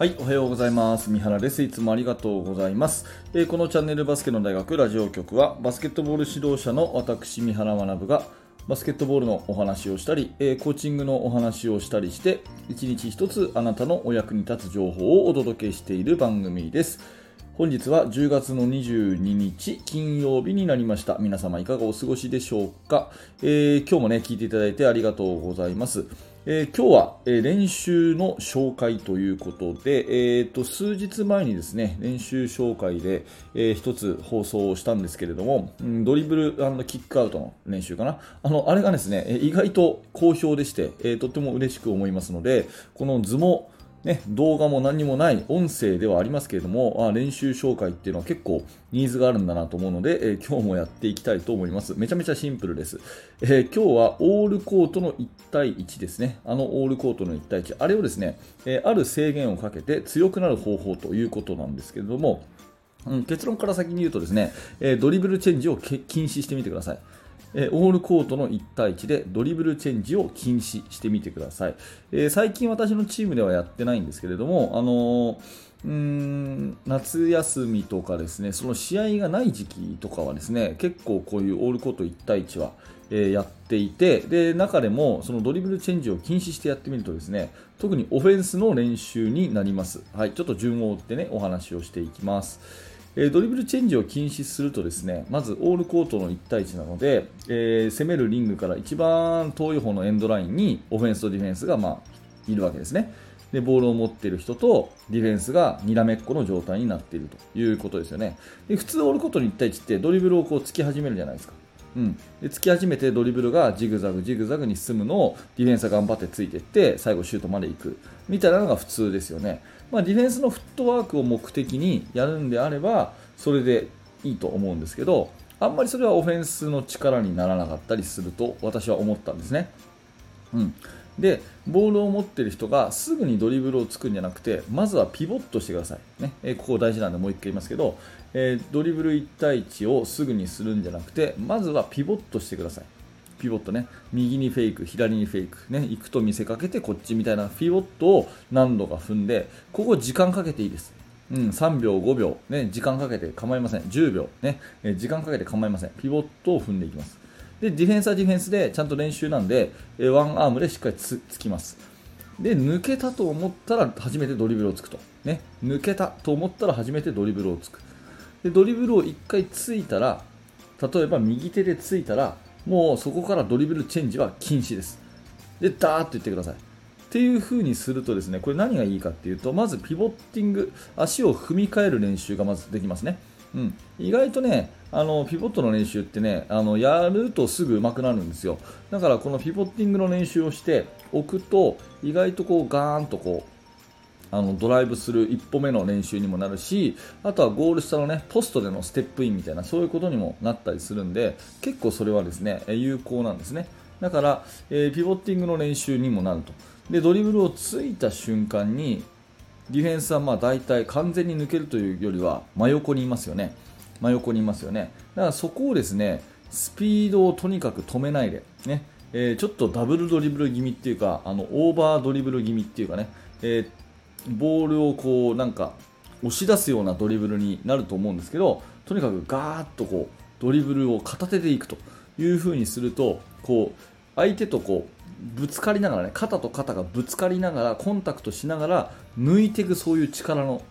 はい、おはようございます。三原です。いつもありがとうございます。えーこのチャンネルバスケの大学ラジオ局は、バスケットボール指導者の私、三原学が、バスケットボールのお話をしたり、えーコーチングのお話をしたりして、一日一つあなたのお役に立つ情報をお届けしている番組です。本日は10月の22日金曜日になりました。皆様いかがお過ごしでしょうか、えー今日もね、聞いていただいてありがとうございます。えー今日は、えー練習の紹介ということで、えーと、数日前にですね、練習紹介で、えーつ放送をしたんですけれども、うんドリブルキックアウトの練習かな。あの、あれがですね、意外と好評でして、えーとっても嬉しく思いますので、この図もね、動画も何もない音声ではありますけれども、あ練習紹介っていうのは結構ニーズがあるんだなと思うので、えー今日もやっていきたいと思います。めちゃめちゃシンプルです。えー今日はオールコートの1対1ですね。あのオールコートの1対1。あれをですね、えーある制限をかけて強くなる方法ということなんですけれども、うん、結論から先に言うとですね、えドリブルチェンジを禁止してみてください。えオールコートの1対1でドリブルチェンジを禁止してみてください。えー最近私のチームではやってないんですけれども、あのーうん夏休みとかですね、その試合がない時期とかはですね、結構こういうオールコート1対1は、えーやっていて、で、中でもそのドリブルチェンジを禁止してやってみるとですね、特にオフェンスの練習になります。はい、ちょっと順を追ってね、お話をしていきます。えドリブルチェンジを禁止するとですねまずオールコートの1対1なので、えー攻めるリングから一番遠い方のエンドラインにオフェンスとディフェンスが、まあ、いるわけですね。でボールを持っている人とディフェンスがにらめっこの状態になっているということですよね。で普通オールコートの1対1ってドリブルをこう突き始めるじゃないですか。うん、で突き始めてドリブルがジグザグジグザグに進むのをディフェンスが頑張ってついていって最後シュートまで行く。みたいなのが普通ですよね、まあ、ディフェンスのフットワークを目的にやるんであればそれでいいと思うんですけどあんまりそれはオフェンスの力にならなかったりすると私は思ったんですね。うん、でボールを持っている人がすぐにドリブルを作るんじゃなくてまずはピボットしてください、ね。えここ大事なんでもう一回言いますけど、えードリブル1対1をすぐにするんじゃなくてまずはピボットしてください。ピボットね。右にフェイク左にフェイク。ね。行くと見せかけてこっちみたいなピボットを何度か踏んでここ時間かけていいです。うん、3秒、5秒、ね、時間かけて構いません。10秒、ね、え時間かけて構いません。ピボットを踏んでいきます。で、ディフェンスはディフェンスでちゃんと練習なんで、えワンアームでしっかりつつきます。で、抜けたと思ったら初めてドリブルをつくと。ね、抜けたと思ったら初めてドリブルをつく。で、ドリブルを1回ついたら、例えば右手でついたら、もうそこからドリブルチェンジは禁止です。で、ダーッと言ってください。っていう風にするとですね、これ何がいいかっていうと、まずピボッティング、足を踏み替える練習がまずできますね。うん、意外とね、あのピボットの練習ってね、あのやるとすぐ上手くなるんですよ。だからこのピボッティングの練習をしておくと、意外とこうガーンとこう、あのドライブする一歩目の練習にもなるしあとはゴール下の、ね、ポストでのステップインみたいなそういうことにもなったりするんで結構それはですね有効なんですね。だから、えーピボッティングの練習にもなると。でドリブルをついた瞬間にディフェンスはまあ大体完全に抜けるというよりは真横にいますよね。真横にいますよね。だからそこをですねスピードをとにかく止めないで、ね。えーちょっとダブルドリブル気味っていうかあのオーバードリブル気味っていうかね、えーボールをこうなんか押し出すようなドリブルになると思うんですけどとにかくガーッとこうドリブルを片手でいくという風にするとこう相手とこうぶつかりながらね肩と肩がぶつかりながらコンタクトしながら抜いていくそういう力の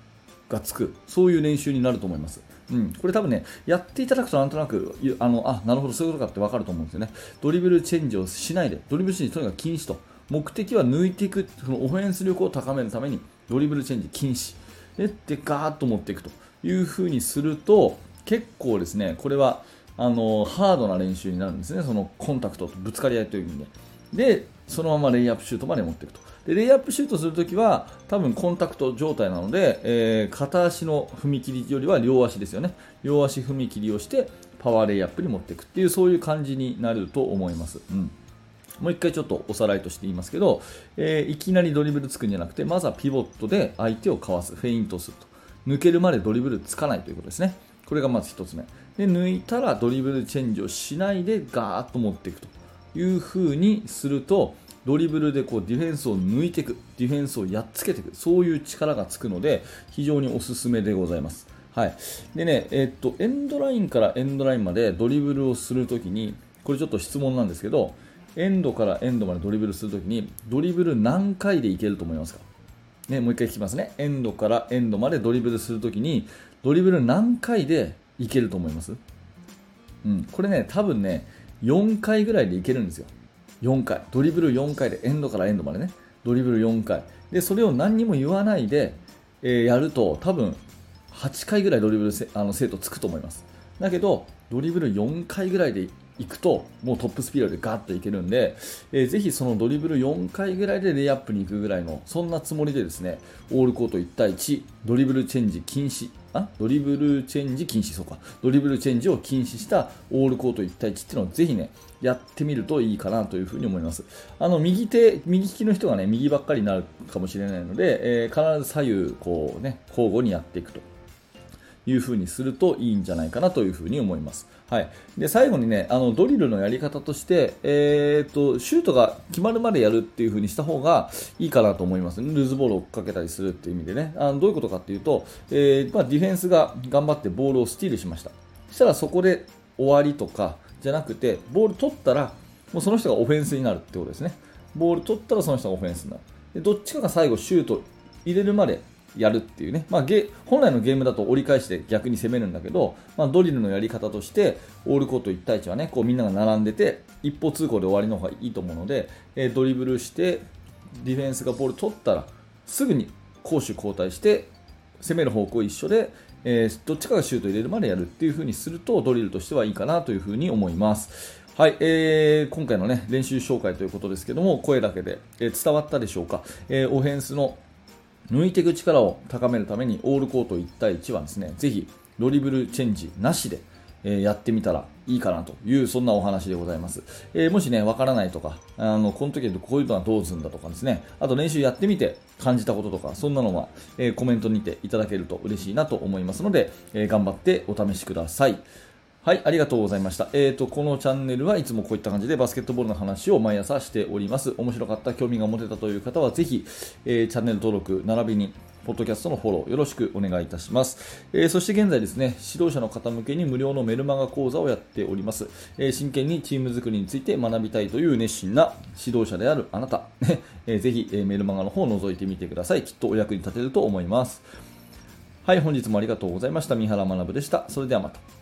がつくそういう練習になると思います。うん、これ多分ね、やっていただくとなんとなく、あの、あ、なるほど、そういうことかってわかると思うんですよね。ドリブルチェンジをしないで、ドリブルチェンジとにかく禁止と。目的は抜いていく、そのオフェンス力を高めるために、ドリブルチェンジ禁止。で、でガーッと持っていくという風にすると、結構ですね、これは、あの、ハードな練習になるんですね。そのコンタクトとぶつかり合いという意味で。で、そのままレイアップシュートまで持っていくと。でレイアップシュートするときは多分コンタクト状態なので、えー片足の踏み切りよりは両足ですよね。両足踏み切りをしてパワーレイアップに持っていくっていうそういう感じになると思います、うん、もう一回ちょっとおさらいとして言いますけど、えーいきなりドリブルつくんじゃなくてまずはピボットで相手をかわすフェイントすると。抜けるまでドリブルつかないということですね。これがまず1つ目。で抜いたらドリブルチェンジをしないでガーッと持っていくと。いう風にするとドリブルでこうディフェンスを抜いていく、ディフェンスをやっつけていく、そういう力がつくので、非常におすすめでございます。はい。でね、えー、っと、エンドラインからエンドラインまでドリブルをするときに、これちょっと質問なんですけど、エンドからエンドまでドリブルするときに、ドリブル何回でいけると思いますか？ね、もう一回聞きますね。エンドからエンドまでドリブルするときに、ドリブル何回でいけると思います？うん、これね、多分ね、4回ぐらいでいけるんですよ。4回。ドリブル4回で、エンドからエンドまでね。ドリブル4回。で、それを何にも言わないで、えー、やると、多分、8回ぐらいドリブルあの生徒つくと思います。だけど、ドリブル4回ぐらいでいくと、もうトップスピードでガッといけるんで、えー、ぜひそのドリブル4回ぐらいでレイアップに行くぐらいの、そんなつもりでですね、オールコート1対1、ドリブルチェンジ禁止、あドリブルチェンジ禁止、そうか、ドリブルチェンジを禁止したオールコート1対1っていうのをぜひね、やってみるといいかなというふに思います。あの、右手、右利きの人がね、右ばっかりになるかもしれないので、えー、必ず左右、こうね、交互にやっていくと。いう風にするといいんじゃないかなというふうに思います。はい、で最後にねあのドリルのやり方として、えーと、シュートが決まるまでやるっていう風にした方がいいかなと思います、ね、ルーズボールを追っかけたりするっていう意味でね。あのどういうことかっていうと、えー、まあ、ディフェンスが頑張ってボールをスティールしました。そしたらそこで終わりとかじゃなくてボール取ったらもうその人がオフェンスになるってことですね。ボール取ったらその人がオフェンスになる。でどっちかが最後シュート入れるまでやるっていうね、まあ、ゲ本来のゲームだと折り返して逆に攻めるんだけど、まあ、ドリルのやり方としてオールコート1対1はねこうみんなが並んでて一方通行で終わりの方がいいと思うので、えー、ドリブルしてディフェンスがボール取ったらすぐに攻守交代して攻める方向一緒で、えー、どっちかがシュート入れるまでやるっていう風にするとドリルとしてはいいかなという風に思います。はい、えー、今回のね練習紹介ということですけども声だけで、えー、伝わったでしょうか、えー、オフェンスの抜いていく力を高めるためにオールコート1対1はですねぜひドリブルチェンジなしで、え、やってみたらいいかなというそんなお話でございます、えー、もしねわからないとかあのこの時こういうのはどうするんだとかですね。あと練習やってみて感じたこととかそんなのは、えー、コメントにていただけると嬉しいなと思いますので、え頑張ってお試しください。はい、ありがとうございました。えっ、ー、と、このチャンネルはいつもこういった感じでバスケットボールの話を毎朝しております。面白かった、興味が持てたという方はぜひ、えー、チャンネル登録、並びに、ポッドキャストのフォローよろしくお願いいたします。えー、そして現在ですね、指導者の方向けに無料のメルマガ講座をやっております。えー、真剣にチーム作りについて学びたいという熱心な指導者であるあなた、えー、ぜひ、えメルマガの方を覗いてみてください。きっとお役に立てると思います。はい、本日もありがとうございました。三原学でした。それではまた。